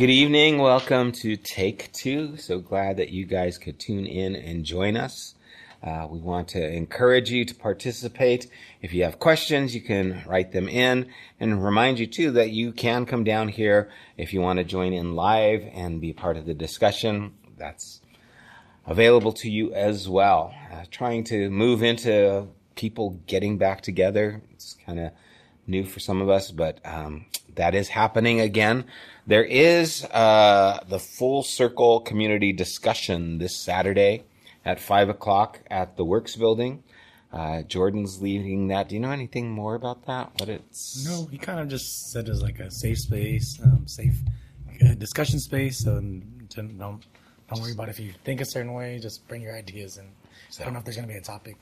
Good evening. Welcome to Take Two. So glad that you guys could tune in and join us. Uh, we want to encourage you to participate. If you have questions, you can write them in and remind you too that you can come down here if you want to join in live and be part of the discussion. That's available to you as well. Uh, trying to move into people getting back together. It's kind of new for some of us, but um, that is happening again. There is uh, the Full Circle Community Discussion this Saturday at 5 o'clock at the Works Building. Uh, Jordan's leading that. Do you know anything more about that? What it's No, he kind of just said it was like a safe space, um, safe uh, discussion space. So don't don't worry about if you think a certain way. Just bring your ideas, and so, I don't know if there's going to be a topic.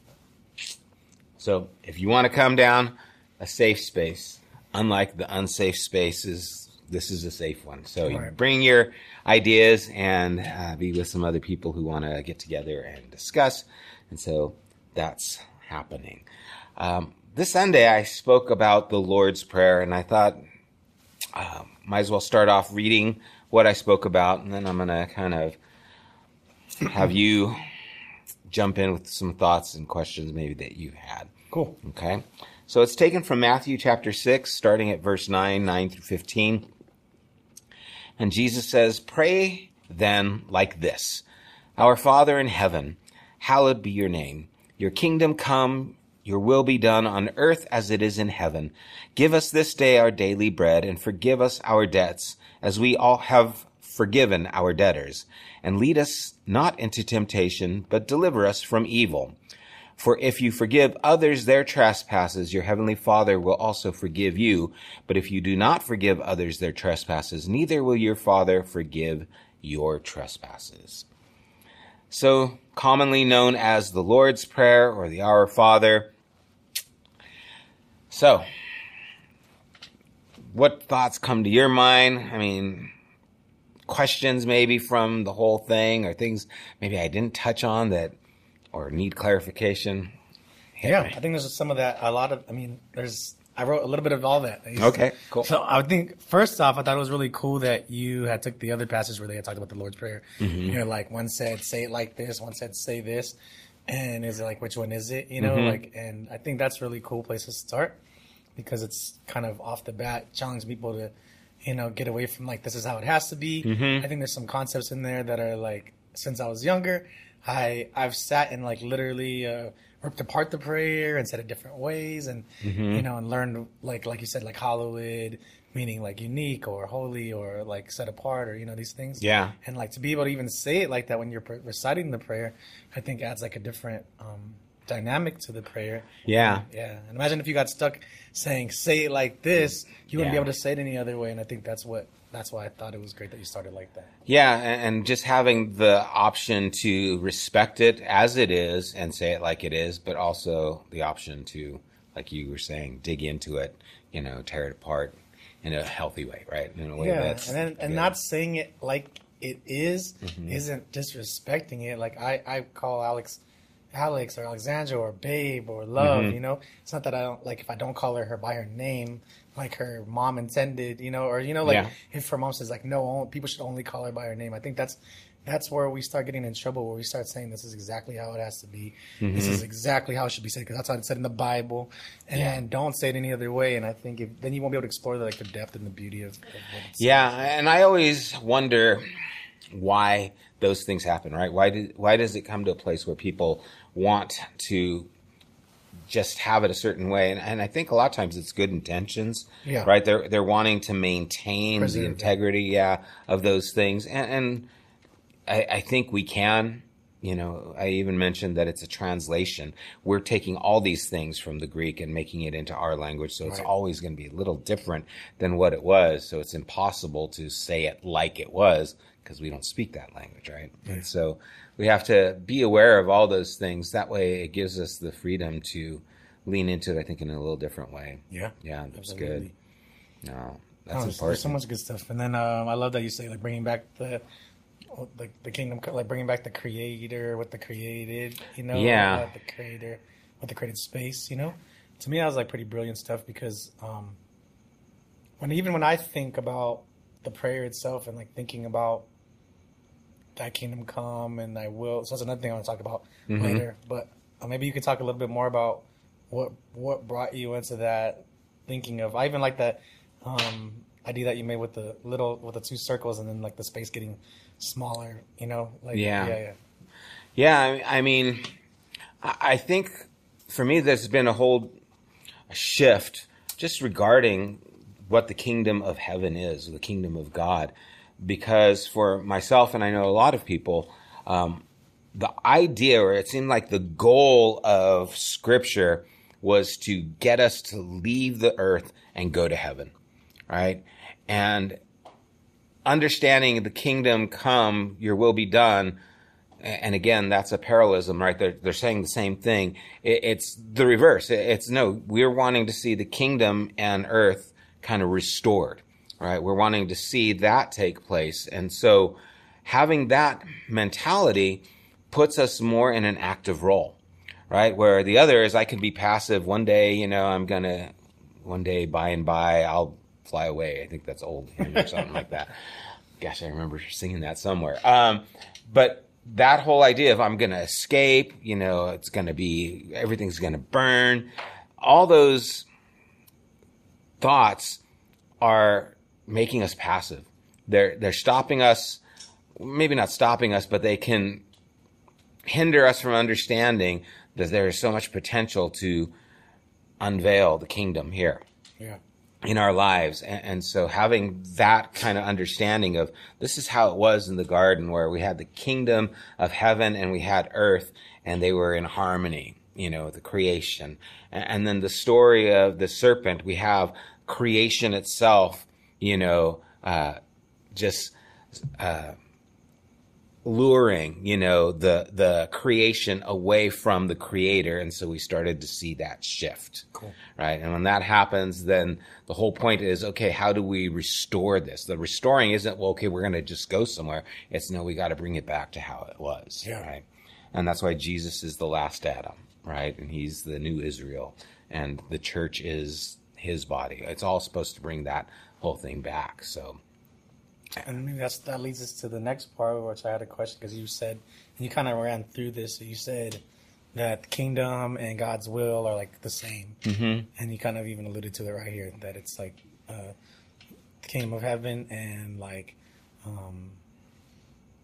So if you want to come down, a safe space, unlike the unsafe spaces this is a safe one. So right. bring your ideas and uh, be with some other people who want to get together and discuss. And so that's happening. Um, this Sunday, I spoke about the Lord's Prayer, and I thought uh, might as well start off reading what I spoke about, and then I'm going to kind of have you jump in with some thoughts and questions maybe that you had. Cool. Okay. So it's taken from Matthew chapter 6, starting at verse 9, 9 through 15. And Jesus says, Pray then like this Our Father in heaven, hallowed be your name. Your kingdom come, your will be done on earth as it is in heaven. Give us this day our daily bread and forgive us our debts as we all have forgiven our debtors. And lead us not into temptation, but deliver us from evil. For if you forgive others their trespasses, your heavenly Father will also forgive you. But if you do not forgive others their trespasses, neither will your Father forgive your trespasses. So, commonly known as the Lord's Prayer or the Our Father. So, what thoughts come to your mind? I mean, questions maybe from the whole thing or things maybe I didn't touch on that or need clarification? Yeah, I think there's some of that. A lot of, I mean, there's. I wrote a little bit of all that. Okay, cool. So I think first off, I thought it was really cool that you had took the other passage where they had talked about the Lord's Prayer. Mm-hmm. You know, like one said, "Say it like this," one said, "Say this," and is it like which one is it? You know, mm-hmm. like, and I think that's really cool place to start because it's kind of off the bat challenge people to, you know, get away from like this is how it has to be. Mm-hmm. I think there's some concepts in there that are like since I was younger I I've sat and like literally uh, ripped apart the prayer and said it different ways, and mm-hmm. you know, and learned like like you said, like hallowed meaning like unique or holy or like set apart or you know these things. Yeah. And like to be able to even say it like that when you're reciting the prayer, I think adds like a different um, dynamic to the prayer. Yeah. Yeah. And imagine if you got stuck saying "say it like this," you wouldn't yeah. be able to say it any other way. And I think that's what that's why I thought it was great that you started like that. Yeah, and just having the option to respect it as it is and say it like it is, but also the option to, like you were saying, dig into it, you know, tear it apart in a healthy way, right? In a way yeah, that's and then, and not saying it like it is, mm-hmm. not disrespecting it. Like I, I call Alex. Alex or Alexandra or Babe or Love, mm-hmm. you know. It's not that I don't like if I don't call her her by her name, like her mom intended, you know, or you know, like yeah. if her mom says like no, people should only call her by her name. I think that's that's where we start getting in trouble, where we start saying this is exactly how it has to be. Mm-hmm. This is exactly how it should be said because that's how it's said in the Bible, and yeah. don't say it any other way. And I think if, then you won't be able to explore the, like the depth and the beauty of. of yeah, and I always wonder why those things happen, right? Why did why does it come to a place where people want to just have it a certain way. And, and I think a lot of times it's good intentions, yeah. right? They're they're wanting to maintain Preserve, the integrity, yeah, of those things. And, and I, I think we can. You know, I even mentioned that it's a translation. We're taking all these things from the Greek and making it into our language, so it's right. always going to be a little different than what it was. So it's impossible to say it like it was because we don't speak that language, right? Yeah. And so we have to be aware of all those things. That way, it gives us the freedom to lean into it. I think in a little different way. Yeah, yeah, that's good. No, that's oh, important. There's so much good stuff. And then um, I love that you say like bringing back the the, the kingdom, like bringing back the creator, with the created, you know, yeah, uh, the creator, with the created space, you know. To me, that was like pretty brilliant stuff because um, when even when I think about the prayer itself and like thinking about Thy kingdom come and Thy will. So that's another thing I want to talk about Mhm. later. But uh, maybe you could talk a little bit more about what what brought you into that thinking of. I even like that um, idea that you made with the little with the two circles and then like the space getting smaller. You know, like Yeah. yeah, yeah. Yeah, I, I mean, I, I think for me, there's been a whole shift just regarding what the kingdom of heaven is, the kingdom of God. Because for myself, and I know a lot of people, um, the idea, or it seemed like the goal of Scripture, was to get us to leave the earth and go to heaven, right? And understanding the kingdom come, your will be done. And again, that's a parallelism, right? They're, they're saying the same thing. It, it's the reverse. It- it's no, we're wanting to see the kingdom and earth kind of restored, right? We're wanting to see that take place. And so having that mentality puts us more in an active role, right? Where the other is I can be passive. One day, you know, I'm going to, one day by and by, I'll fly away. I think that's old or something like that. Gosh, I remember singing that somewhere. Um, but that whole idea of I'm going to escape, you know, it's going to be, everything's going to burn. All those thoughts are making us passive. They're, they're stopping us, maybe not stopping us, but they can hinder us from understanding that there is so much potential to unveil the kingdom here yeah. in our lives. And, and so having that kind of understanding of this is how it was in the garden where we had the kingdom of heaven and we had earth and they were in harmony, you know, the creation. And, and then the story of the serpent, we have creation itself, you know, uh, just, uh, luring, you know, the the creation away from the creator, and so we started to see that shift. Cool. Right, and when that happens, then the whole point is, okay, how do we restore this? The restoring isn't well, okay, we're going to just go somewhere. It's no, we got to bring it back to how it was. Yeah. Right, and that's why Jesus is the last Adam, right, and he's the new Israel, and the church is his body. It's all supposed to bring that whole thing back. So. And maybe that's that leads us to the next part, which I had a question because you said, and you kind of ran through this. You said that kingdom and God's will are like the same, Mm-hmm. and you kind of even alluded to it right here that it's like uh, the kingdom of heaven and like um,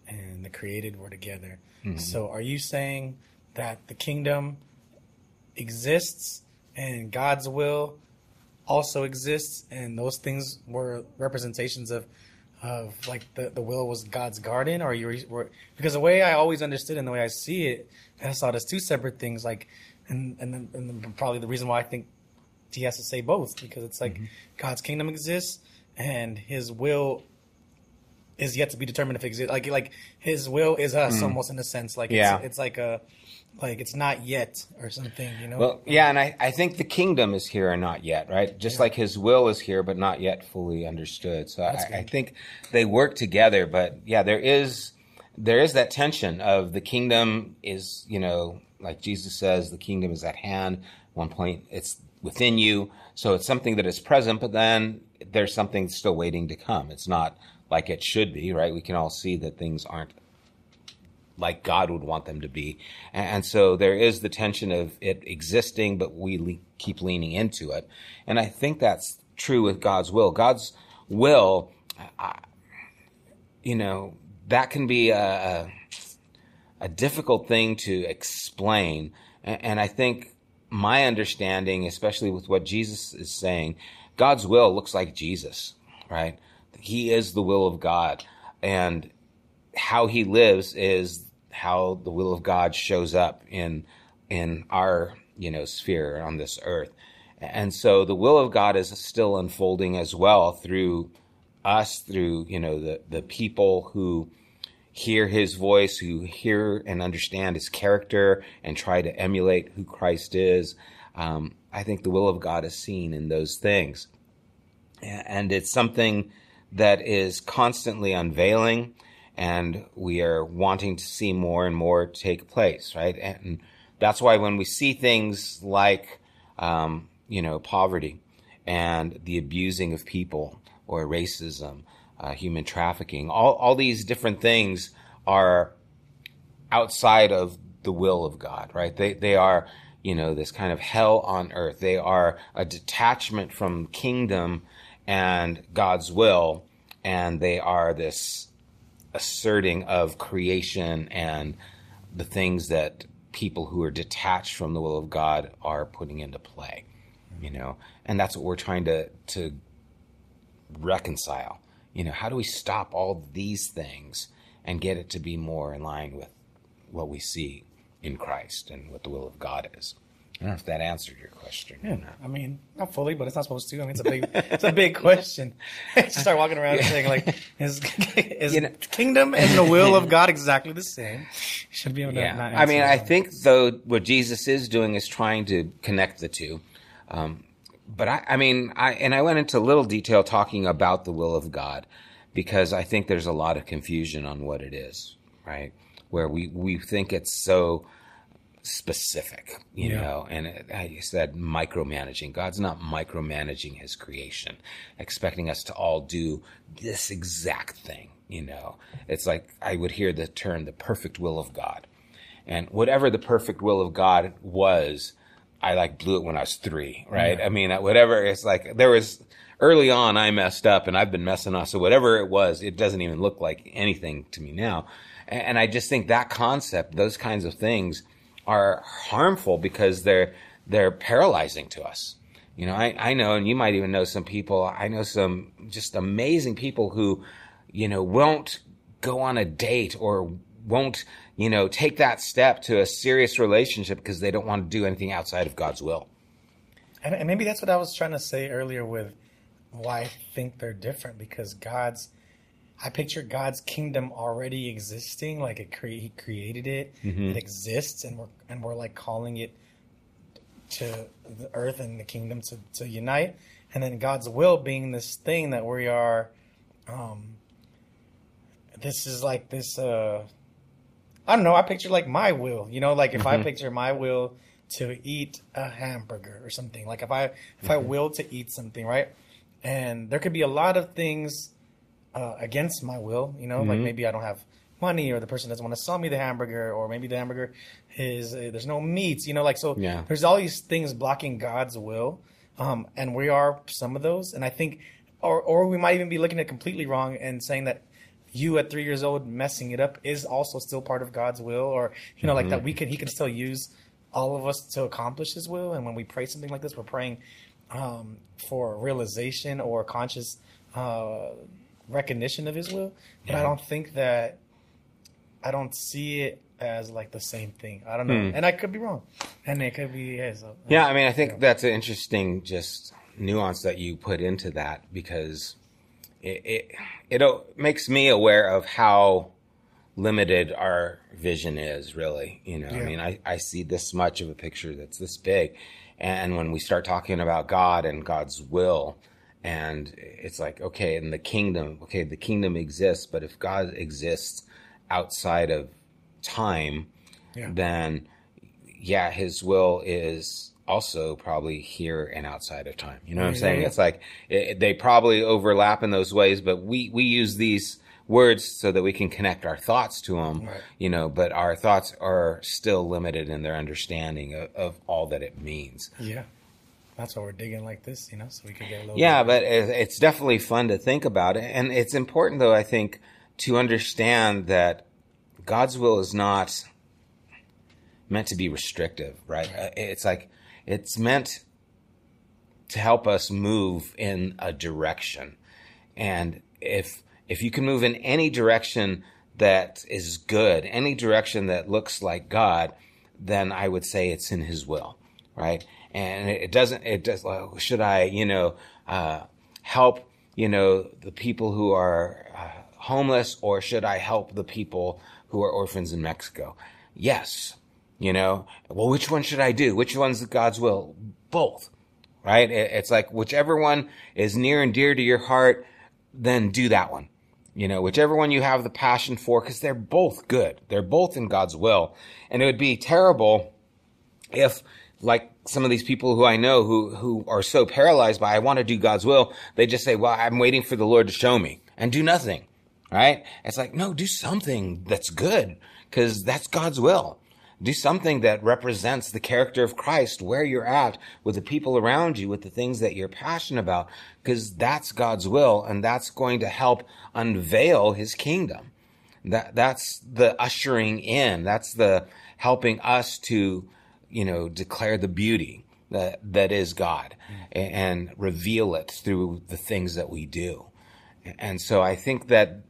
and the created were together. So are you saying that the kingdom exists and God's will also exists, and those things were representations of of like the, the will was God's garden, or you were because the way I always understood and the way I see it, I saw it as two separate things. Like, and and then, and then probably the reason why I think he has to say both because it's like mm-hmm. God's kingdom exists and His will is yet to be determined if it exists. Like like His will is us mm. almost in a sense. Like Yeah. it's, it's like a like it's not yet or something. You know. Well, yeah, and I, I think the kingdom is here and not yet, right? Just like his will is here, but not yet fully understood. So I, I think they work together, but yeah, there is there is that tension of the kingdom is, you know, like Jesus says, the kingdom is at hand. One point, it's within you, so it's something that is present, but then there's something still waiting to come. It's not like it should be, right? We can all see that things aren't like God would want them to be. And, so there is the tension of it existing, but we le- keep leaning into it. And I think that's true with God's will. God's will, uh, you know, that can be a, a, difficult thing to explain. And I think my understanding, especially with what Jesus is saying, God's will looks like Jesus, right? He is the will of God. And how he lives is how the will of God shows up in in our you know sphere on this earth. And so the will of God is still unfolding as well through us, through you know the the people who hear his voice, who hear and understand his character and try to emulate who Christ is. Um, I think the will of God is seen in those things. And it's something that is constantly unveiling, and we are wanting to see more and more take place, right? And that's why when we see things like, um, you know, poverty and the abusing of people or racism, uh, human trafficking. All all these different things are outside of the will of God, right? They they are you know this kind of hell on earth. They are a detachment from kingdom and God's will, and they are this asserting of creation and the things that people who are detached from the will of God are putting into play, you know, and that's what we're trying to to reconcile. You know, how do we stop all these things and get it to be more in line with what we see in Christ and what the will of God is? I don't know if that answered your question. Yeah, I mean, not fully, but it's not supposed to. I mean, it's a big, it's a big question. start walking around and saying like, is, is you know, kingdom and the will of God exactly the same? Should be able to. Yeah. I mean, I think though what Jesus is doing is trying to connect the two. Um, but I, I mean, I and I went into little detail talking about the will of God because I think there's a lot of confusion on what it is, right? Where we we think it's so specific, you yeah. know, and it, I said micromanaging. God's not micromanaging his creation, expecting us to all do this exact thing, you know. It's like I would hear the term the perfect will of God. And whatever the perfect will of God was, I like blew it when I was three, right? Yeah. I mean, whatever, it's like there was early on I messed up and I've been messing up. So whatever it was, it doesn't even look like anything to me now. And I just think that concept, those kinds of things, are harmful because they're they're paralyzing to us. You know, I, I know, and you might even know some people. I know some just amazing people who, you know, won't go on a date or won't, you know, take that step to a serious relationship because they don't want to do anything outside of God's will. And maybe that's what I was trying to say earlier with why I think they're different because God's I picture God's kingdom already existing, like it cre- He created it, mm-hmm. it exists, and we're and we're like calling it to the earth and the kingdom to, to unite, and then God's will being this thing that we are. Um, this is like this. Uh, I don't know. I picture like my will, you know, like if mm-hmm. I picture my will to eat a hamburger or something, like if I if mm-hmm. I will to eat something, right? And there could be a lot of things uh, against my will. You know, mm-hmm. like maybe I don't have money, or the person doesn't want to sell me the hamburger, or maybe the hamburger is uh, there's no meat. You know, like so. Yeah. There's all these things blocking God's will, um, and we are some of those. And I think, or or we might even be looking at completely wrong and saying that you at three years old messing it up is also still part of God's will, or you know, mm-hmm. like that we can he can still use all of us to accomplish His will. And when we pray something like this, we're praying um, for realization or conscious. Uh, recognition of his will, but yeah. I don't think that I don't see it as like the same thing. I don't know, hmm. and I could be wrong, and it could be yeah. So, yeah, I mean, I think yeah. that's an interesting just nuance that you put into that because it, it it makes me aware of how limited our vision is really you know yeah. i mean I, I see this much of a picture that's this big and when we start talking about god and god's will and it's like okay in the kingdom okay the kingdom exists but if god exists outside of time yeah. then yeah his will is also probably here and outside of time you know what i'm saying yeah. it's like it, they probably overlap in those ways but we we use these words so that we can connect our thoughts to them right. you know but our thoughts are still limited in their understanding of, of all that it means yeah that's why we're digging like this, you know, so we can get a little. Yeah, but it's definitely fun to think about it, and it's important, though, I think, to understand that God's will is not meant to be restrictive, right? right. Uh, it's like it's meant to help us move in a direction, and if if you can move in any direction that is good, any direction that looks like God, then I would say it's in His will, right? And it doesn't it does like should i you know uh, help you know the people who are uh, homeless or should i help the people who are orphans in mexico? Yes you know. Well which one should i do? Which one's god's will? Both right? It's like whichever one is near and dear to your heart then do that one. You know whichever one you have the passion for because they're both good. They're both in god's will. And it would be terrible if like some of these people who I know who who are so paralyzed by I want to do God's will, they just say, "Well, I'm waiting for the Lord to show me." and do nothing, right? It's like, no, do something that's good because that's God's will. Do something that represents the character of Christ where you're at with the people around you, with the things that you're passionate about, because that's God's will and that's going to help unveil his kingdom. That, that's the ushering in. That's the helping us to, you know, declare the beauty that, that is God and, and reveal it through the things that we do. And so I think that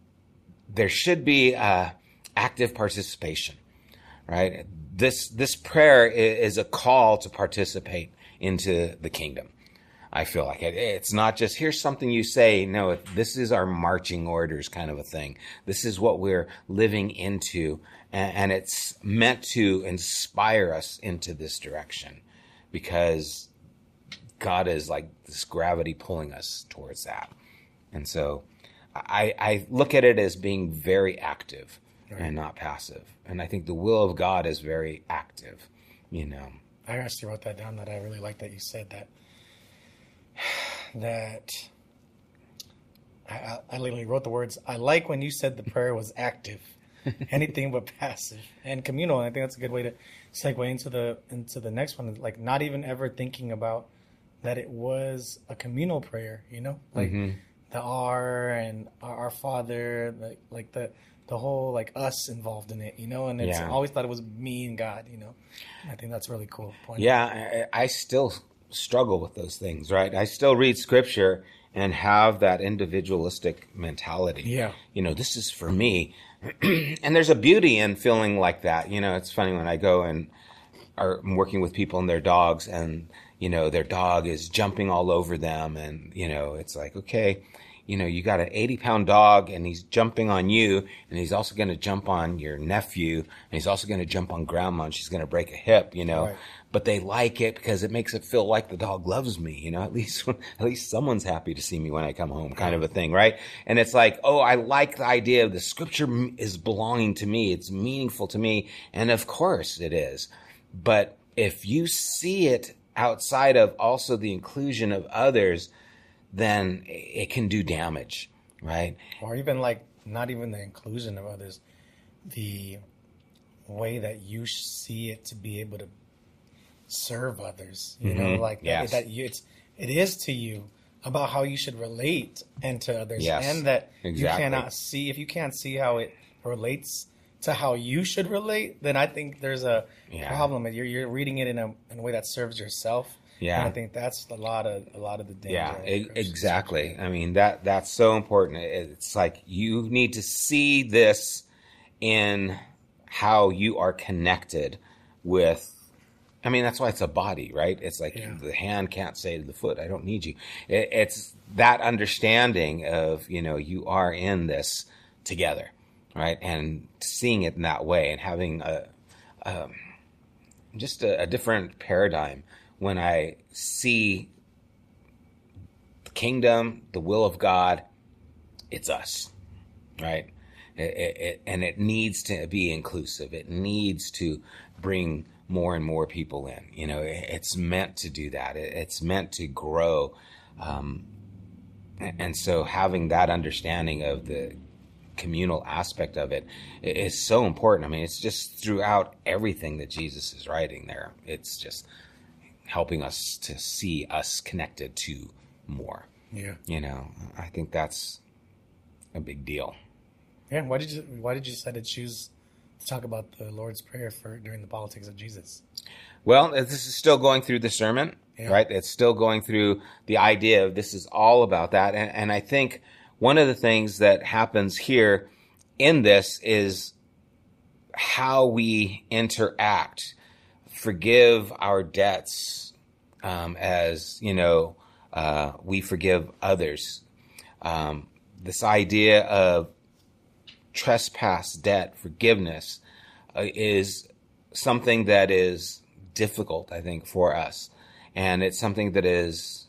there should be uh, active participation, right? This this prayer is a call to participate into the kingdom. I feel like it. It's not just here's something you say. No, this is our marching orders kind of a thing. This is what we're living into, and, it's meant to inspire us into this direction, because God is like this gravity pulling us towards that. And so I, I look at it as being very active right. and not passive. And I think the will of God is very active, you know. I actually wrote that down that I really like that you said that. That I, I literally wrote the words, I like when you said the prayer was active. anything but passive and communal. And I think that's a good way to segue into the into the next one. Like not even ever thinking about that it was a communal prayer. You know, like mm-hmm the R and our, Father, like like the the whole like us involved in it, you know. And it's yeah. always thought it was me and God, you know. I think that's really cool. Point yeah, I, I still struggle with those things, right? I still read scripture and have that individualistic mentality. Yeah, you know, this is for me, and there's a beauty in feeling like that. You know, it's funny when I go and are I'm working with people and their dogs and you know their dog is jumping all over them and you know it's like okay you know, you got an 80 pound dog and he's jumping on you and he's also going to jump on your nephew and he's also going to jump on grandma and she's going to break a hip, you know, right. But they like it because it makes it feel like the dog loves me, you know, at least, at least someone's happy to see me when I come home kind of a thing, right? And it's like, oh, I like the idea of the scripture is belonging to me. It's meaningful to me. And of course it is. But if you see it outside of also the inclusion of others, then it can do damage, right? Or even like not even the inclusion of others, the way that you see it to be able to serve others. You mm-hmm. know, like yes. that, you, it's it is to you about how you should relate and to others, yes, and that exactly. you cannot see if you can't see how it relates to how you should relate, then I think there's a yeah. problem. You're you're reading it in a in a way that serves yourself yeah, and I think that's a lot of a lot of the danger. Yeah, exactly. I mean that that's so important. It's like you need to see this in how you are connected with. I mean that's why it's a body, right? It's like yeah. the hand can't say to the foot, "I don't need you." It, it's that understanding of you know you are in this together, right? And seeing it in that way and having a, um, just a, a different paradigm when I see the kingdom, the will of God, it's us, right? It, it, and it needs to be inclusive. It needs to bring more and more people in. You know, it's meant to do that. it's meant to grow. Um, and so having that understanding of the communal aspect of it is so important. I mean, it's just throughout everything that Jesus is writing there. It's just helping us to see us connected to more. Yeah. You know, I think that's a big deal. Yeah. Why did you Why did you decide to choose talk about the Lord's Prayer for during the politics of Jesus? Well, this is still going through the sermon, yeah. right? It's still going through the idea of this is all about that, and, and I think one of the things that happens here in this is how we interact forgive our debts um, as you know uh, we forgive others. Um, this idea of trespass debt forgiveness uh, is something that is difficult, I think, for us, and it's something that is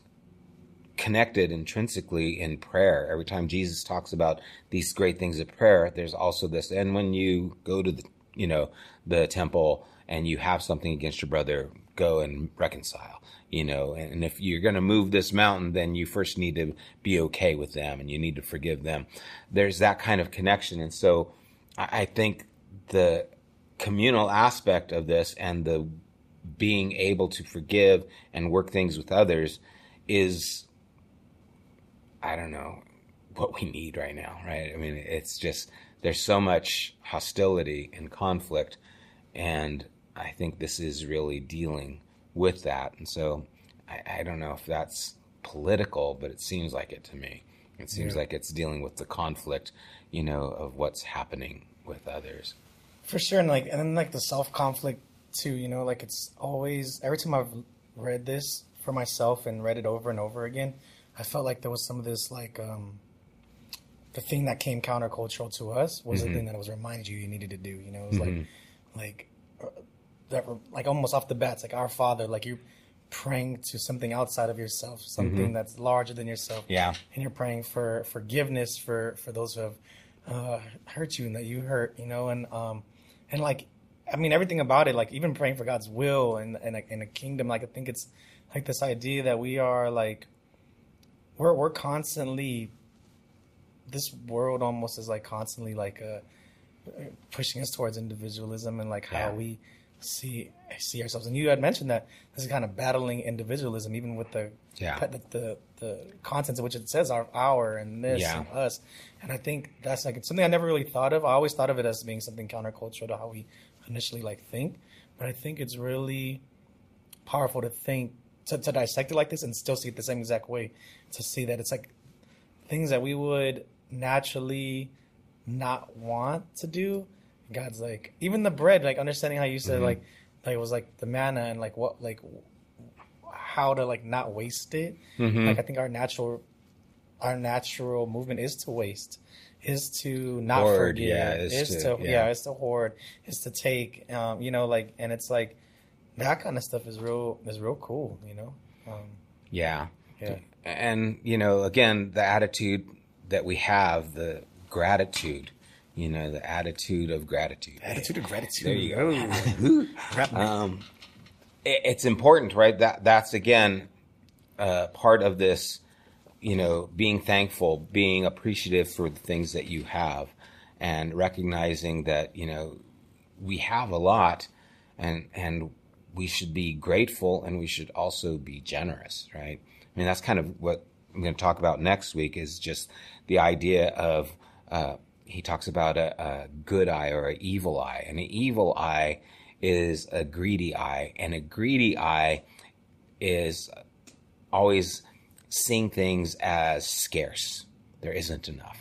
connected intrinsically in prayer. Every time Jesus talks about these great things of prayer, there's also this. And when you go to the, you know, the temple and you have something against your brother, go and reconcile you know and, if you're going to move this mountain then you first need to be okay with them and you need to forgive them. There's that kind of connection. And so i, I think the communal aspect of this and the being able to forgive and work things with others is i don't know what we need right now right? I mean it's just there's so much hostility and conflict. And i think this is really dealing with that and so i, I don't know if that's political but it seems like it to me it seems Yeah. like it's dealing with the conflict you know of what's happening with others For sure, and like, and then like the self conflict too. You know, like it's always every time I've read this for myself and read it over and over again, I felt like there was some of this like um, the thing that came countercultural to us was the thing that was reminded you you needed to do. You know, it was like like uh, that were like almost off the bat. It's like our Father, like you're praying to something outside of yourself, something that's larger than yourself. Yeah. And you're praying for forgiveness for for those who have uh, hurt you and that you hurt, you know, and um, and like, I mean, everything about it, like even praying for God's will and and a, and a kingdom, like I think it's like this idea that we are like, we're we're constantly, this world almost is like constantly like uh, pushing us towards individualism and like how we see see ourselves. And you had mentioned that this is kind of battling individualism, even with the Yeah. the the, the contents of which it says our our and this Yeah. and us. And I think that's like it's something I never really thought of. I always thought of it as being something countercultural to how we initially like think. But I think it's really powerful to think to, to dissect it like this and still see it the same exact way. To see that it's like things that we would naturally not want to do. God's like even the bread, like understanding how you said like like it was like the manna and like what like how to like not waste it. Like I think our natural our natural movement is to waste, is to not Hoard, forgive, yeah, is, is to, to- yeah. yeah. is to hoard, is to take, um, you know, like and it's like that kind of stuff is real is real cool, you know. Um, yeah yeah, and you know again the attitude that we have the gratitude you know the attitude of gratitude. Attitude of gratitude. there you go. Um, it, it's important right? That that's again uh, part of this you know being thankful being appreciative for the things that you have and recognizing that you know we have a lot and and we should be grateful and we should also be generous right? I mean that's kind of what i'm going to talk about next week is just the idea of uh, he talks about a, a good eye or an evil eye. And an evil eye is a greedy eye. And a greedy eye is always seeing things as scarce. There isn't enough.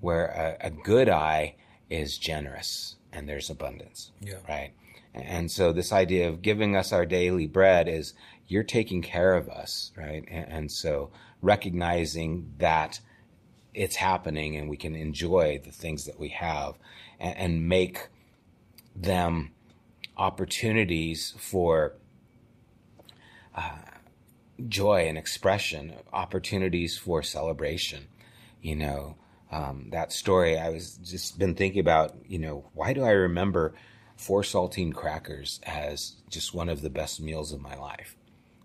Where a, a good eye is generous and there's abundance Yeah. right? And so this idea of giving us our daily bread is you're taking care of us right? And, and so recognizing that it's happening and we can enjoy the things that we have and, and make them opportunities for uh, joy and expression, opportunities for celebration. You know, um, that story I was just been thinking about, you know, why do I remember four saltine crackers as just one of the best meals of my life?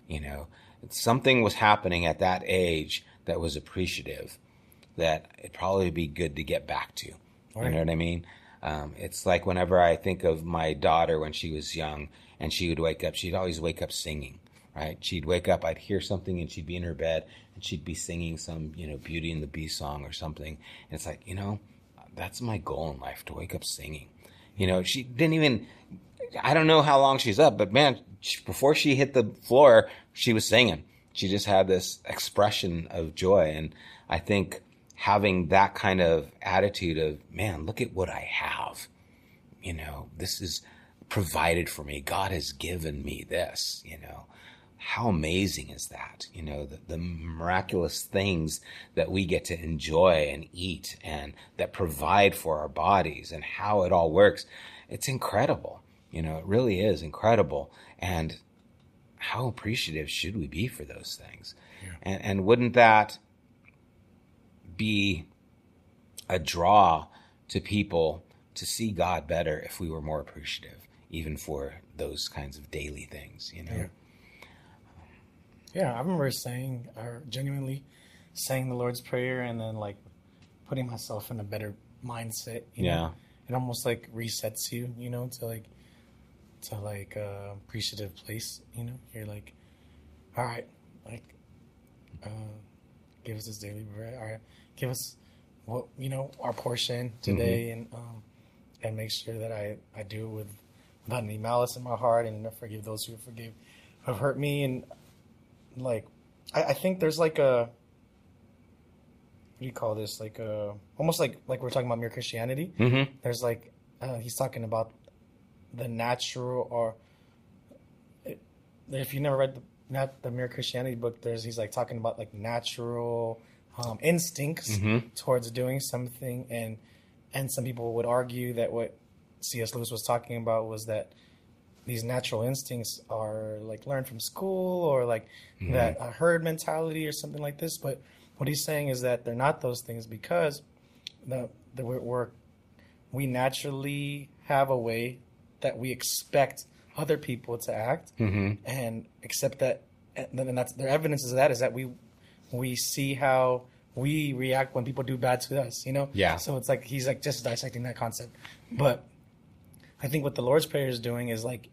You know, something was happening at that age that was appreciative that it'd probably be good to get back to. You know what I mean? Um, it's like whenever I think of my daughter when she was young and she would wake up, she'd always wake up singing, right? She'd wake up, I'd hear something and she'd be in her bed and she'd be singing some, you know, Beauty and the Beast song or something. And it's like, you know, that's my goal in life to wake up singing. You know, she didn't even, I don't know how long she's up, but man, she, before she hit the floor, she was singing. She just had this expression of joy. And I think having that kind of attitude of, man, look at what I have. You know, this is provided for me. God has given me this, you know. How amazing is that? You know, the, the miraculous things that we get to enjoy and eat and that provide for our bodies and how it all works. It's incredible. You know, it really is incredible. And how appreciative should we be for those things? And, and wouldn't that be a draw to people to see God better if we were more appreciative, even for those kinds of daily things, you know. Yeah. Yeah, I remember saying or genuinely saying the Lord's Prayer and then like putting myself in a better mindset. You Yeah. Know? It almost like resets you, you know, to like to like a appreciative place. You know, you're like, all right, like, uh, give us this daily bread. All right, give us what you know our portion today, and um, and make sure that I I do it with without any malice in my heart, and forgive those who forgive have hurt me, and like I, I think there's like a what do you call this? Like a almost like like we're talking about mere christianity. Mm-hmm. there's like uh, he's talking about the natural or if you never read the not the mere christianity book there's he's like talking about like natural um, instincts Mhm. towards doing something and and some people would argue that what cs lewis was talking about was that these natural instincts are like learned from school or like that a herd mentality or something like this but what he's saying is that they're not those things because the, the we're, we're naturally have a way that we expect other people to act Mm-hmm. and accept that and then that's their evidence of that is that we we see how we react when people do bad to us you know Yeah. so it's like he's like just dissecting that concept but i think what the lord's prayer is doing is like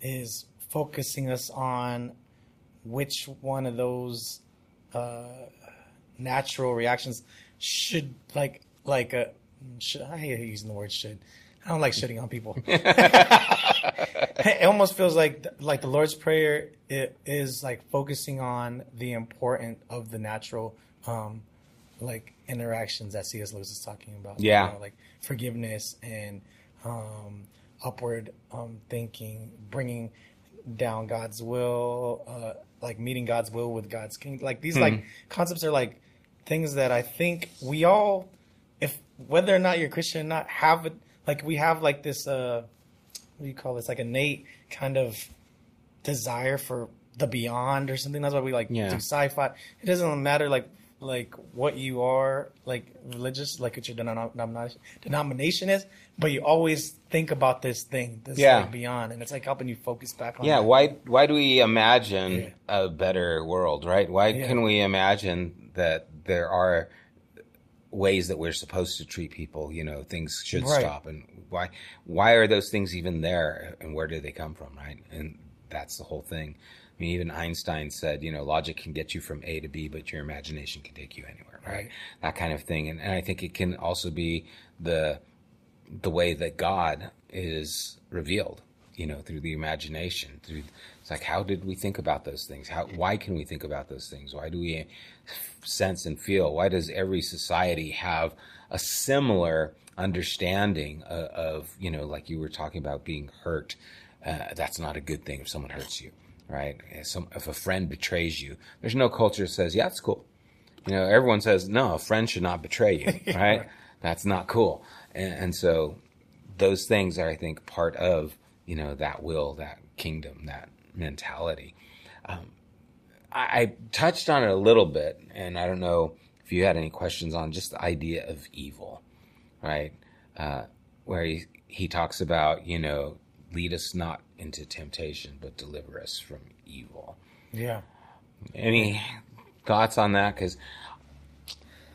is focusing us on which one of those uh natural reactions should like like a should i hate using the word should i don't like shitting on people it almost feels like like the Lord's prayer it is like focusing on the important of the natural um like interactions that C.S. Lewis is talking about. you Yeah. know, like forgiveness and um upward um thinking, bringing down God's will, uh like meeting God's will with God's king. Like these like concepts are like things that I think we all if whether or not you're Christian or not have it like we have like this uh what do you call this? Like innate kind of desire for the beyond or something. That's why we like Yeah. do sci-fi. It doesn't matter like like what you are like religious, like what your denomination denomination is, but you always think about this thing, this Yeah. like beyond, and it's like helping you focus back on. Yeah, that. why why do we imagine Yeah. a better world, right? Why Yeah. can we imagine that there are ways that we're supposed to treat people, you know, things should Right. stop and why why are those things even there and where do they come from, right? And that's the whole thing. I mean, even Einstein said, you know, logic can get you from A to B, but your imagination can take you anywhere, right? Right. That kind of thing. And, and I think it can also be the the way that God is revealed, you know, through the imagination. Through like, how did we think about those things? How why can we think about those things? Why do we sense and feel? Why does every society have a similar understanding of, of you know, like you were talking about being hurt? Uh, that's not a good thing if someone hurts you, right? If, some, if a friend betrays you, there's no culture that says, yeah, it's cool. You know, everyone says, no, a friend should not betray you, right? That's not cool. And, and so those things are, I think, part of, you know, that will, that kingdom, that mentality. Um, I, I touched on it a little bit, and I don't know if you had any questions on just the idea of evil, right? Uh, where he, he talks about, you know, lead us not into temptation, but deliver us from evil. yeah. Any thoughts on that? Because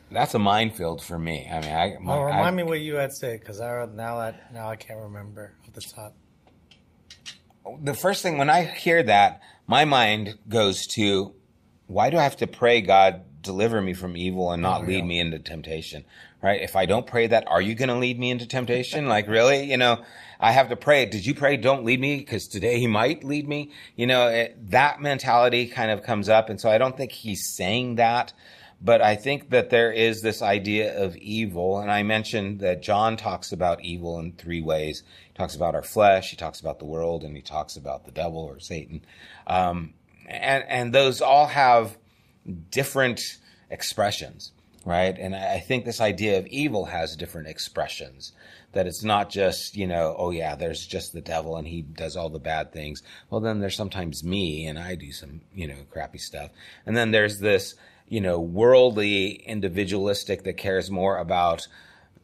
that's a minefield for me. I mean, I, my, I- remind me what you had said, because I now I now I can't remember off the top. The first thing when I hear that, my mind goes to, why do I have to pray, God, deliver me from evil and not Oh, lead yeah. me into temptation? Right? If I don't pray that, are you going to lead me into temptation? like, really? You know, I have to pray. Did you pray, don't lead me? Because today he might lead me. You know, it, that mentality kind of comes up. And so I don't think he's saying that. But I think that there is this idea of evil. And I mentioned that John talks about evil in three ways. He talks about our flesh, he talks about the world, and he talks about the devil or Satan. Um, and, and those all have different expressions, right? And I I think this idea of evil has different expressions. That it's not just, you know, oh yeah, there's just the devil and he does all the bad things. Well, then there's sometimes me and I do some, you know, crappy stuff. And then there's this, you know, worldly individualistic that cares more about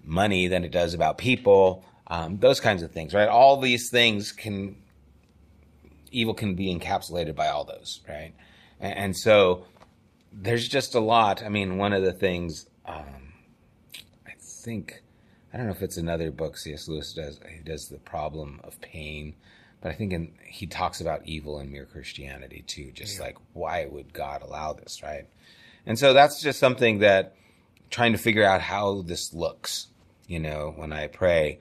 money than it does about people. Um, those kinds of things, right? All these things can evil can be encapsulated by all those, right? And, and so there's just a lot. I mean, one of the things um, I think I don't know if it's another book C.S. Lewis does. He does the problem of pain, but I think in, he talks about evil in mere Christianity too. Just yeah. like why would God allow this, right? And so that's just something that trying to figure out how this looks. You know, when I pray,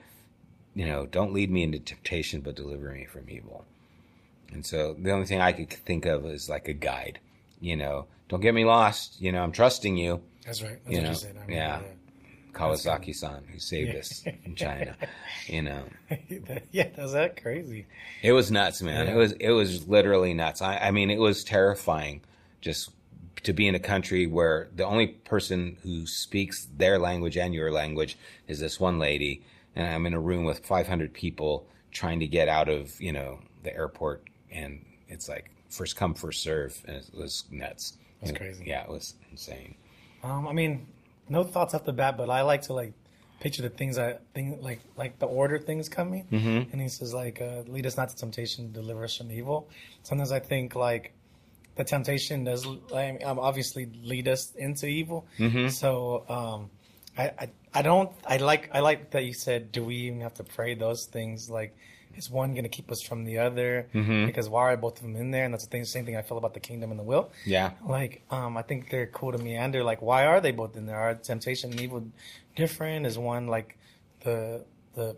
you know, don't lead me into temptation, but deliver me from evil. And so the only thing I could think of is like a guide. You know, don't get me lost. You know, I'm trusting you. That's right. That's you know, yeah. Kawasaki-san, who saved us in China. You know, yeah, that's that crazy. it was nuts, man. Yeah. It was it was literally nuts. I, I mean, it was terrifying just to be in a country where the only person who speaks their language and your language is this one lady, and I'm in a room with 500 people trying to get out of you know the airport, and it's like first come first serve, and it was nuts. That's And- crazy. Yeah, it was insane. Um, I mean, no thoughts off the bat, but I like to like picture the things I think like like the order things coming. Mm-hmm. And he says like, uh, "Lead us not to temptation, deliver us from evil." Sometimes I think like the temptation does um, obviously lead us into evil. So um, I, I I don't I like I like that you said, "Do we even have to pray those things?" Like. Is one going to keep us from the other? Because why are both of them in there? And that's the thing, same thing I feel about the kingdom and the will Yeah. like um i think they're cool to meander like why are they both in there are temptation and evil different is one like the the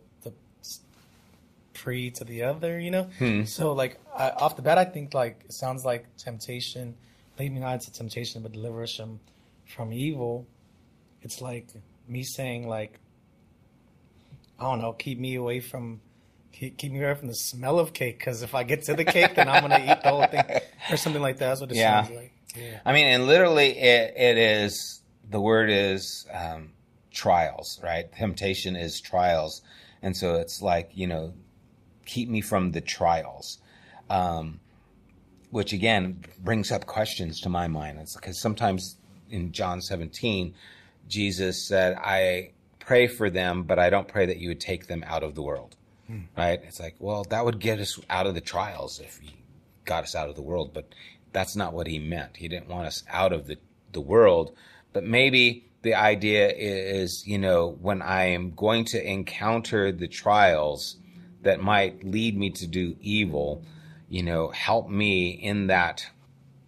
pre to the other you know? So like I, off the bat i think like it sounds like temptation lead me not into temptation but deliver us from from evil. It's like me saying like i don't know keep me away from keep, keep me away from the smell of cake because if i get to the cake then i'm gonna eat the whole thing or something like that. That's what it Yeah. sounds like. Yeah. I mean, and literally, it, it is the word is um, trials, right? Temptation is trials, and so it's like you know, keep me from the trials, um, which again brings up questions to my mind. It's because sometimes in John seventeen, Jesus said, "I pray for them, but I don't pray that you would take them out of the world." Right? It's like, well, that would get us out of the trials if he got us out of the world, but that's not what he meant. He didn't want us out of the, the world, but maybe the idea is, you know, when I am going to encounter the trials that might lead me to do evil, you know, help me in that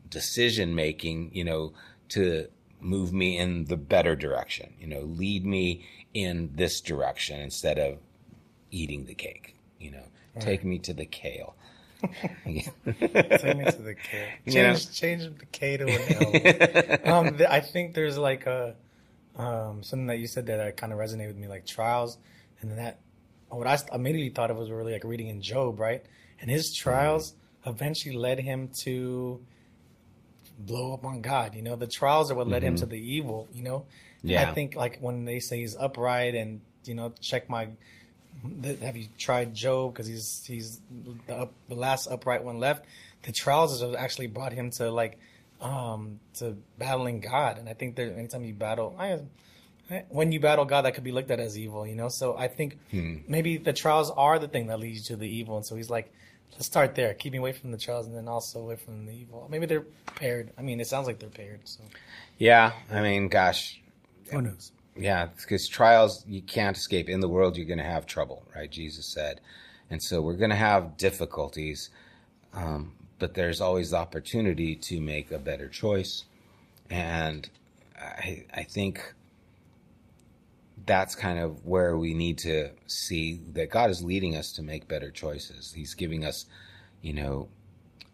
decision making, you know, to move me in the better direction, you know, lead me in this direction instead of eating the cake, you know, take me to the kale. Take me to the K. Change, You know? change the K to an L. um, th- I think there's like a um, something that you said that kind of resonated with me, like trials, and that what I immediately thought of was really like reading in Job, right? And his trials eventually led him to blow up on God. You know, the trials are what led him to the evil. You know, Yeah. I think like when they say he's upright and you know check my have you tried Job? Because he's he's the, up, the last upright one left. The trials has actually brought him to like um to battling God, and I think that anytime you battle, I, when you battle God, that could be looked at as evil, you know. So I think maybe the trials are the thing that leads you to the evil, and so he's like, let's start there, keep me away from the trials, and then also away from the evil. Maybe they're paired. I mean, it sounds like they're paired. So Yeah, I mean, gosh, who knows? yeah, because trials you can't escape. In the world, you're going to have trouble, right? Jesus said, and so we're going to have difficulties, um, but there's always the opportunity to make a better choice, and I, I think that's kind of where we need to see that God is leading us to make better choices. He's giving us, you know,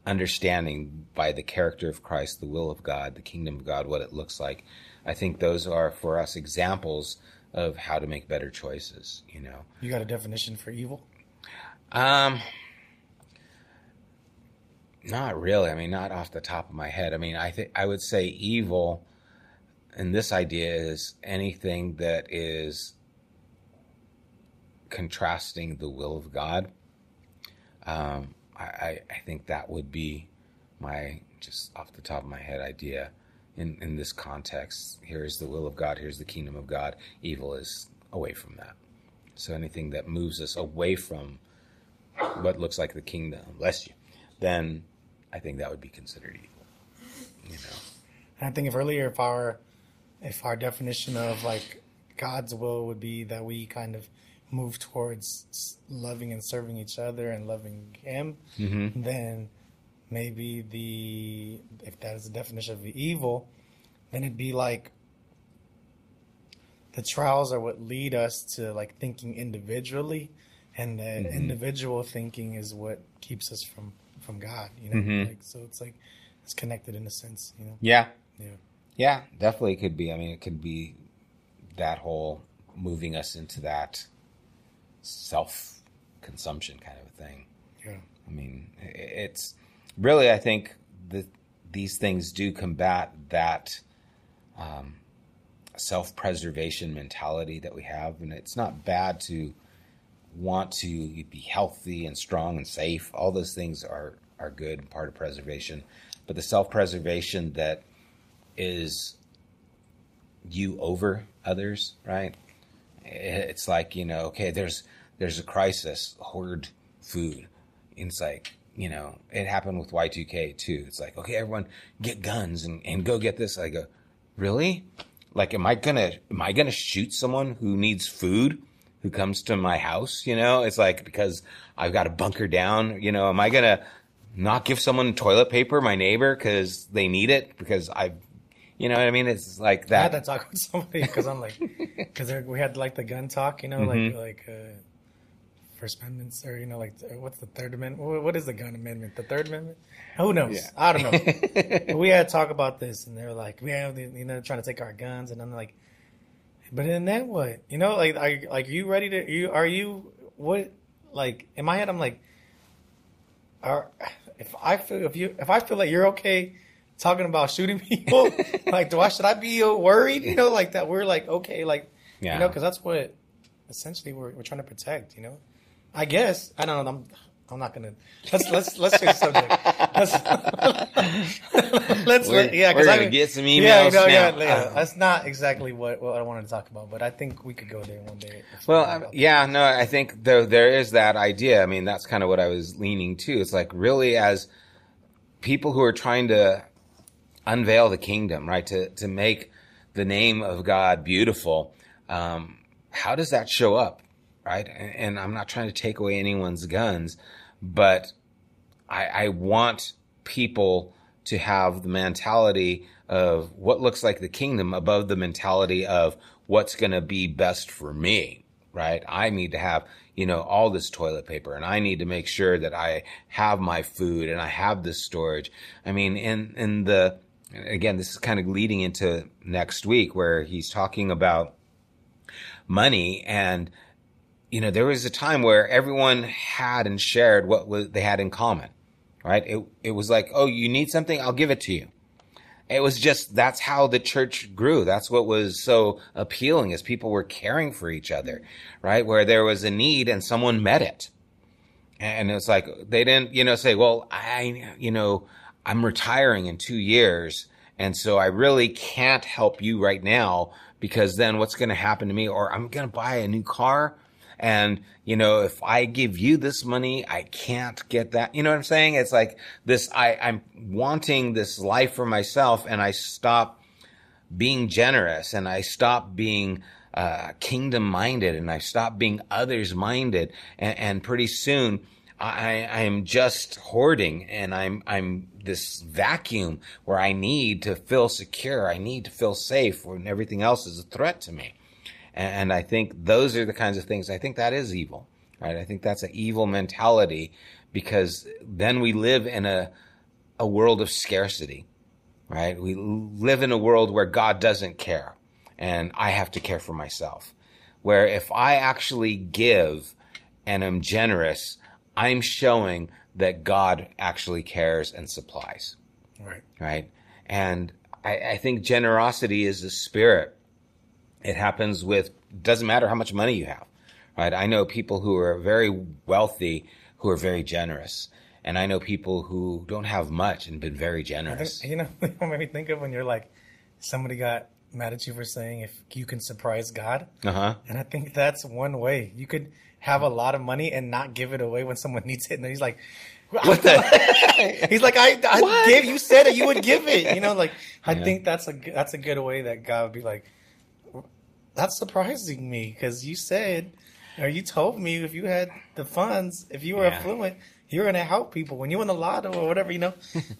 understanding by the character of Christ, the will of God, the kingdom of God, what it looks like. I think those are for us examples of how to make better choices, you know. You got a definition for evil? Um not really. I mean, not off the top of my head. I mean, I think I would say evil and this idea is anything that is contrasting the will of God. Um, I, I, think that would be my just off the top of my head idea in, in this context. Here is the will of God, here's the kingdom of God. Evil is away from that. So anything that moves us away from what looks like the kingdom, bless you, then I think that would be considered evil. You know. And I think if earlier, if our if our definition of like God's will would be that we kind of move towards loving and serving each other and loving Him, Mm-hmm. then maybe the if that is the definition of the evil, then it'd be like the trials are what lead us to like thinking individually, and that Mhm. individual thinking is what keeps us from from God. You know, Mhm. like so it's like it's connected in a sense. You know, Yeah. yeah. Yeah, definitely could be. I mean, it could be that whole moving us into that self consumption kind of a thing. Yeah. I mean, it's really, I think that these things do combat that um, self preservation mentality that we have. And it's not bad to want to be healthy and strong and safe. All those things are, are good and part of preservation. But the self preservation that is you over others, right? It's like, you know, okay, there's there's a crisis, hoard food. It's like, you know, it happened with Y2K too. It's like, okay, everyone get guns and, and go get this. I go, really? Like, am I gonna am I gonna shoot someone who needs food who comes to my house? You know, it's like because I've got a bunker down. You know, am I gonna not give someone toilet paper, my neighbor, because they need it because I've, you know what I mean? It's like that. I had that. that talk with somebody because I'm like, because we had like the gun talk, you know, Mhm. like like uh, First Amendments or you know like what's the Third Amendment? What is the gun amendment? The Third Amendment? Who knows? Yeah. I don't know. We had to talk about this, and they were like, "Yeah, they- you know, trying to take our guns," and I'm like, "But then then what? You know, like, are you- like you ready to? You are you what? Like in my head, I'm like, are if I feel if you if I feel like you're okay talking about shooting people, like, do I should I be worried? You know, like that we're like okay, like Yeah. you know, because that's what essentially we're we're trying to protect. You know, I guess I don't know. I'm I'm not gonna let's let's let's change subject. Let's, let's We're- yeah, because I gonna get some Yeah, emails no, yeah, yeah. Uh. That's not exactly what, what I wanted to talk about, but I think we could go there one day. Well, I- yeah, no, I think there there is that idea. I mean, that's kind of what I was leaning to. It's like really as people who are trying to unveil the kingdom, right? To to make the name of God beautiful. Um, how does that show up, right? And, and I'm not trying to take away anyone's guns, but I, I want people to have the mentality of what looks like the kingdom above the mentality of what's going to be best for me, right? I need to have, you know, all this toilet paper and I need to make sure that I have my food and I have this storage. I mean, in, in the, again, this is kind of leading into next week where he's talking about money. And you know there was a time where everyone had and shared what they had in common right? It it was like oh you need something? I'll give it to you. It was just that's how the church grew. That's what was so appealing is people were caring for each other right? Where there was a need and someone met it. And it's like they didn't you know say well i you know i'm retiring in two years and so i really can't help you right now because then what's going to happen to me or i'm going to buy a new car and you know if i give you this money i can't get that you know what i'm saying it's like this i i'm wanting this life for myself and i stop being generous and I stop being uh, kingdom minded and I stop being others minded. And, and pretty soon I, I am just hoarding and I'm, I'm this vacuum where I need to feel secure. I need to feel safe when everything else is a threat to me. And, and I think those are the kinds of things I think that is evil, right? I think that's an evil mentality because then we live in a, a world of scarcity right? We live in a world where God doesn't care and I have to care for myself. Where if I actually give and am generous, I'm showing that God actually cares and supplies, Right. right? And I, I think generosity is a spirit. It happens with, doesn't matter how much money you have, right? I know people who are very wealthy who are very generous. And I know people who don't have much and been very generous. you know, what made me think of when you're like, somebody got mad at you for saying if you can surprise God. Uh huh. And I think that's one way. You could have a lot of money and not give it away when someone needs it. And he's like, What the? He's like, I, I What? gave you said that you would give it. You know, like I Yeah. think that's a that's a good way that God would be like, that's surprising me because you said or you told me if you had the funds, if you were Yeah. affluent, you were gonna help people when you win the lotto or whatever, you know.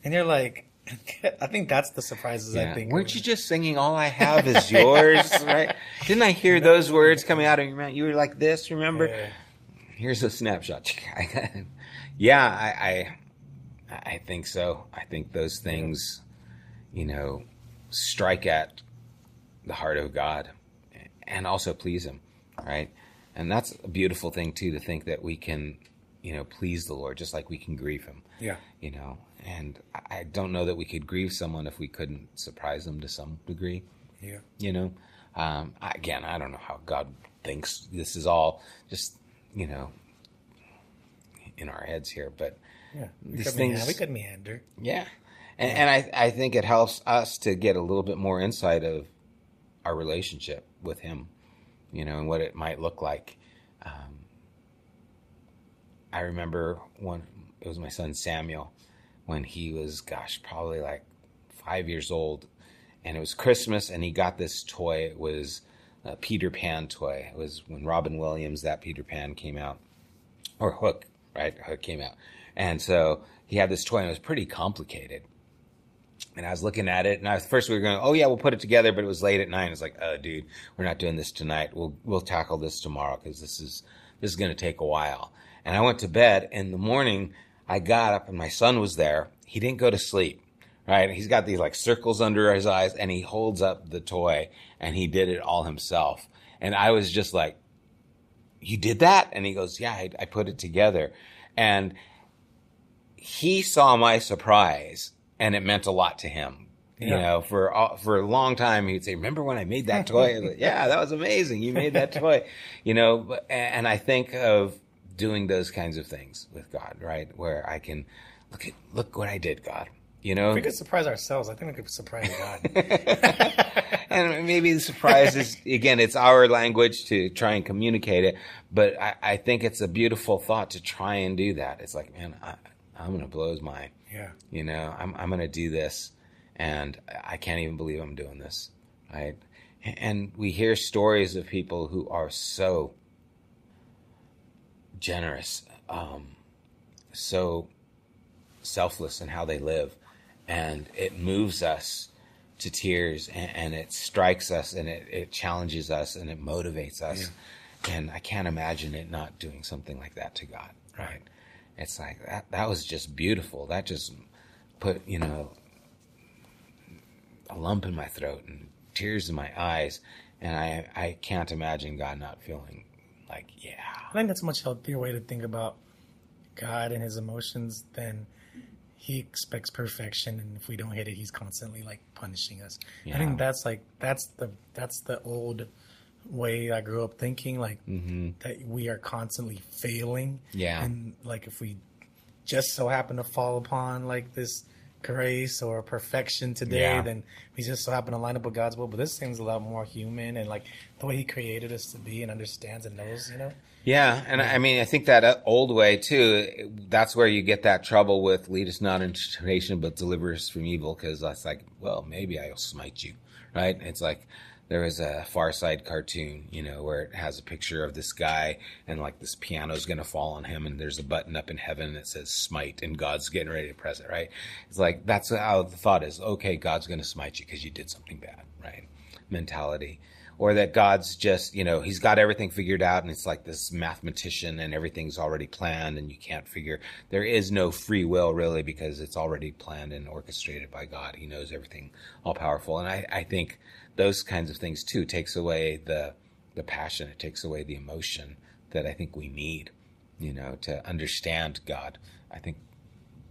and you're like, I think that's the surprises. I think. Weren't you just singing "All I Have Is Yours"? right? Didn't I hear those words coming out of your mouth? You were like this. Remember? Yeah. Here's a snapshot. yeah, I, I, I think so. I think those things, you know, strike at the heart of God, and also please Him, right? And that's a beautiful thing too to think that we can, you know, please the Lord just like we can grieve Him Yeah. you know and I- don't know that we could grieve someone if we couldn't surprise them to some degree Yeah. you know um, I- again i don't know how god thinks this is all just you know in our heads here but Yeah. We These could, things- meander, we could meander. yeah and, and I, I think it helps us to get a little bit more insight of our relationship with him you know and what it might look like um, i remember when it was my son samuel when he was gosh probably like five years old and it was christmas and he got this toy it was a peter pan toy it was when robin williams that peter pan came out or hook right hook came out and so he had this toy and it was pretty complicated and I was looking at it, and I was, first we were going, "Oh yeah, we'll put it together," but it was late at night. It's like, "Oh, dude, we're not doing this tonight. We'll we'll tackle this tomorrow because this is this is going to take a while." And I went to bed. In the morning, I got up, and my son was there. He didn't go to sleep. Right? He's got these like circles under his eyes, and he holds up the toy, and he did it all himself. And I was just like, "You did that?" And he goes, "Yeah, I, I put it together." And he saw my surprise and it meant a lot to him. You Yeah. know, for for a long time, he'd say, "Remember when I made that toy?" I like, yeah, that was amazing. You made that toy. You know, and I think of doing those kinds of things with God, right? Where I can look at look what I did, God. You know, We could surprise ourselves. I think we could surprise God. and maybe the surprise is again, it's our language to try and communicate it. But I, I think it's a beautiful thought to try and do that. It's like, man, I, I'm going to blow his mind. yeah. You know, I'm I'm going to do this, and I can't even believe I'm doing this. Right? And we hear stories of people who are so generous, um, so selfless in how they live, and it moves us to tears, and, and it strikes us, and it, it challenges us, and it motivates us. And I can't imagine it not doing something like that to God. Right? It's like that. That was just beautiful. That just put you know a lump in my throat and tears in my eyes, and I I can't imagine God not feeling like yeah. I think that's a much healthier way to think about God and his emotions than he expects perfection and if we don't hit it he's constantly like punishing us. I think that's like that's the that's the old way I grew up thinking like mm-hmm. that we are constantly failing. Yeah. And like if we just so happen to fall upon like this grace or perfection today, Yeah. then we just so happen to line up with God's will. But this seems a lot more human and like the way He created us to be and understands and knows, you know. Yeah, and I mean, I think that uh, old way too. That's where you get that trouble with "lead us not into temptation, but deliver us from evil." Because that's like, well, maybe I'll smite you, right? It's like there was a Far Side cartoon, you know, where it has a picture of this guy and like this piano's going to fall on him, and there's a button up in heaven that says "smite," and God's getting ready to press it, right? It's like that's how the thought is. Okay, God's going to smite you because you did something bad, right? Mentality or that God's just, you know, he's got everything figured out and it's like this mathematician and everything's already planned and you can't figure there is no free will really because it's already planned and orchestrated by God. He knows everything all powerful. And I, I think those kinds of things too takes away the the passion, it takes away the emotion that I think we need, you know, to understand God. I think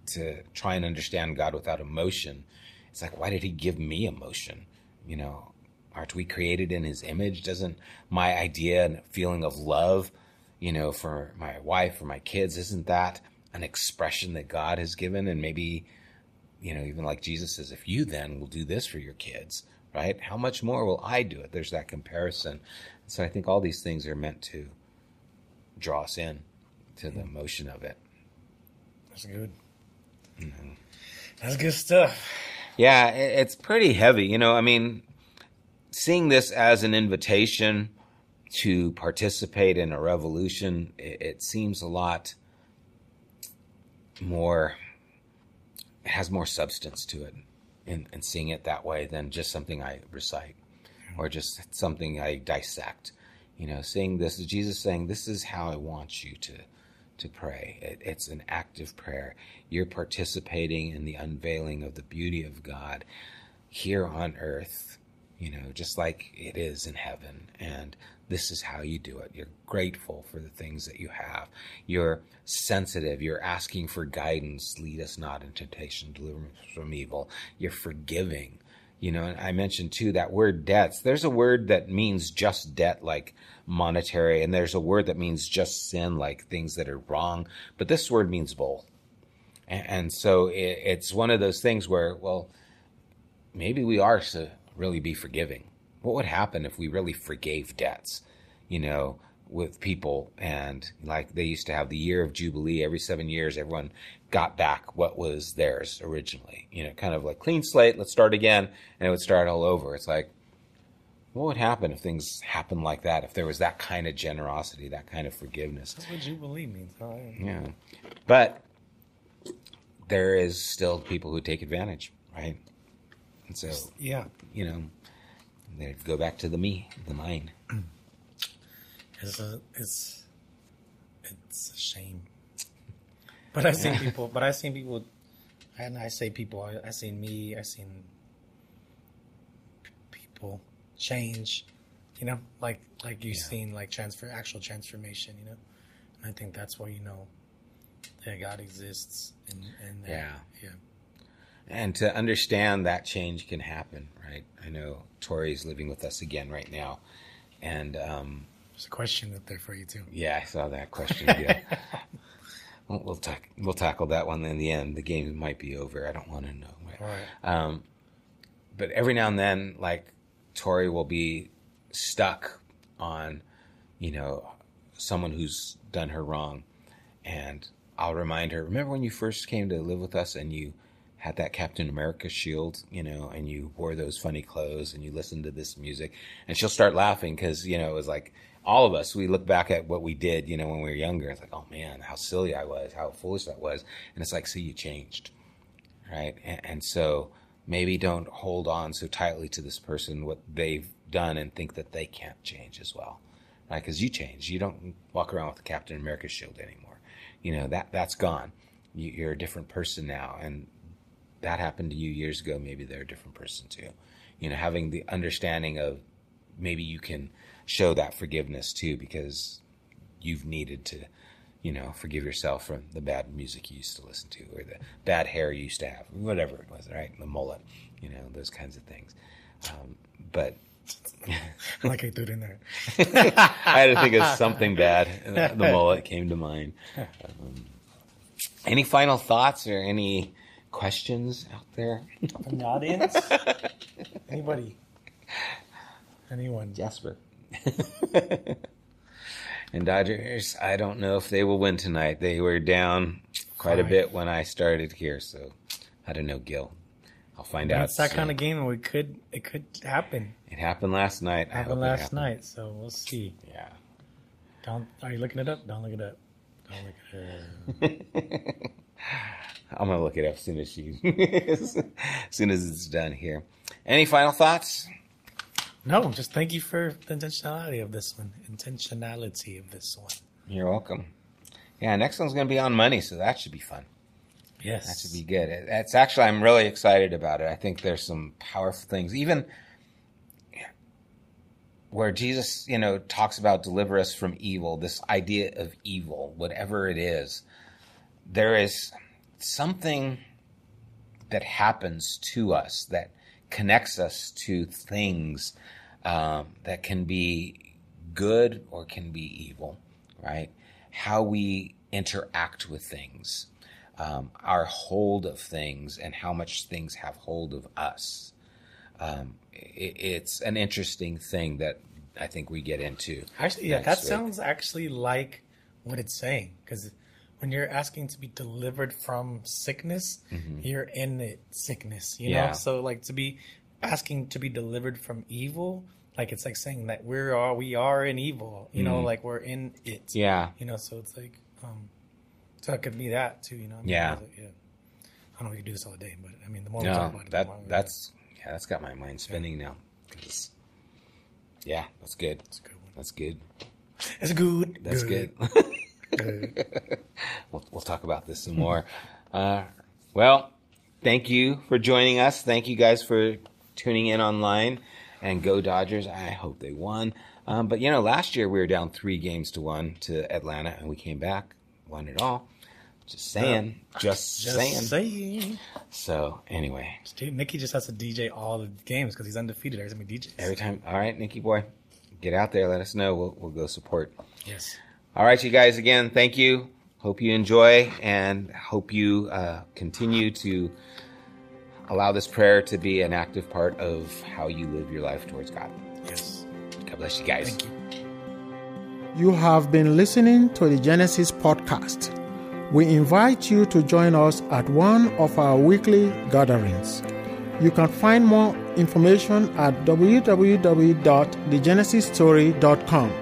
to try and understand God without emotion, it's like, why did he give me emotion? You know, aren't we created in his image? Doesn't my idea and feeling of love, you know, for my wife or my kids, isn't that an expression that God has given? And maybe, you know, even like Jesus says, if you then will do this for your kids, right? How much more will I do it? There's that comparison. So I think all these things are meant to draw us in to the emotion of it. That's good. Mm-hmm. That's good stuff. Yeah, it's pretty heavy. You know, I mean, seeing this as an invitation to participate in a revolution, it, it seems a lot more, it has more substance to it in seeing it that way than just something I recite or just something I dissect. You know, seeing this, Jesus saying, This is how I want you to to pray. It, it's an active prayer. You're participating in the unveiling of the beauty of God here on earth, you know, just like it is in heaven. And this is how you do it. You're grateful for the things that you have. You're sensitive. You're asking for guidance. Lead us not into temptation, deliver us from evil. You're forgiving. You know, I mentioned too that word debts. There's a word that means just debt, like monetary, and there's a word that means just sin, like things that are wrong. But this word means both. And, so it, it's one of those things where, well, maybe we are to really be forgiving. What would happen if we really forgave debts? You know, with people and like they used to have the year of jubilee every seven years everyone got back what was theirs originally you know kind of like clean slate let's start again and it would start all over it's like what would happen if things happened like that if there was that kind of generosity that kind of forgiveness That's what jubilee means. Yeah. yeah but there is still people who take advantage right and so yeah. You know they go back to the me the mine It's a, it's it's a shame. But I've seen people. But I've seen people, and I say people. I, have seen me. I've seen people change. You know, like like you've Yeah. seen like transfer, actual transformation. You know, and I think that's where you know that God exists. And and that, Yeah. yeah. And to understand that change can happen, right? I know Tori is living with us again right now, and um, There's a question up there for you too. yeah, I saw that question. Yeah, we'll we'll, tack we'll tackle that one in the end. The game might be over. I don't want to know. All right. Um, but every now and then, like Tori will be stuck on, you know, someone who's done her wrong, and I'll remind her. Remember when you first came to live with us and you had that Captain America shield, you know, and you wore those funny clothes and you listened to this music, and she'll start laughing because you know it was like all of us. We look back at what we did, you know, when we were younger. It's like, oh man, how silly I was, how foolish that was, and it's like, see, you changed right? And, and so maybe don't hold on so tightly to this person what they've done and think that they can't change as well, right? Because you change. You don't walk around with the Captain America shield anymore. You know that that's gone. You, you're a different person now, and that happened to you years ago. Maybe they're a different person too. You know, having the understanding of maybe you can show that forgiveness too because you've needed to you know, forgive yourself from the bad music you used to listen to or the bad hair you used to have, whatever it was, right? The mullet, you know, those kinds of things. Um, but like I threw it in there. I had to think of something bad. The mullet came to mind. Um, any final thoughts or any questions out there? From the audience? Anybody? Anyone? Jasper. and Dodgers, I don't know if they will win tonight. They were down quite a bit when I started here, so I don't know, Gil. I'll find out. It's that soon. kind of game where it could it could happen. It happened last night. I hope Happened it last happened. night, so we'll see. Yeah. Don't are you looking it up? Don't look it up. Don't look it up. I'm gonna look it up as soon as she, as soon as it's done here. Any final thoughts? No, just thank you for the intentionality of this one. Intentionality of this one. You're welcome. Yeah, next one's gonna be on money, so that should be fun. Yes. That should be good. It's actually I'm really excited about it. I think there's some powerful things, even where Jesus, you know, talks about deliver us from evil. This idea of evil, whatever it is, there is something that happens to us that connects us to things um, that can be good or can be evil, right? How we interact with things, um, our hold of things, and how much things have hold of us. Um, it, it's an interesting thing that I think we get into. Actually, yeah, that week. sounds actually like what it's saying. Because when you're asking to be delivered from sickness, you're in it sickness, you Mm-hmm. Yeah. know? So like to be asking to be delivered from evil, like it's like saying that we're all we are in evil, you know, like we're in it. Mm-hmm. Yeah. You know, so it's like um so it could be that too, you know. Yeah. Like, yeah. I don't know if we can do this all day, but I mean the more we talk about it, the that that's yeah, that's got my mind spinning now. Yeah, that's good. That's a good one. That's good. It's good. That's good. good. we'll, we'll talk about this some more. Uh, well, thank you for joining us. Thank you guys for tuning in online. And go Dodgers. I hope they won. Um, but you know, last year we were down three games to one to Atlanta, and we came back, won it all. Just saying. just, Just saying. saying. So anyway, Dude, Nikki just has to DJ all the games because he's undefeated every time he DJs. every time. All right, Nikki boy, get out there. Let us know. We'll we'll go support. yes. All right, you guys. Again, thank you. Hope you enjoy, and hope you uh, continue to allow this prayer to be an active part of how you live your life towards God. Yes. God bless you guys. Thank you. You have been listening to the Genesis podcast. We invite you to join us at one of our weekly gatherings. You can find more information at www.thegenesisstory.com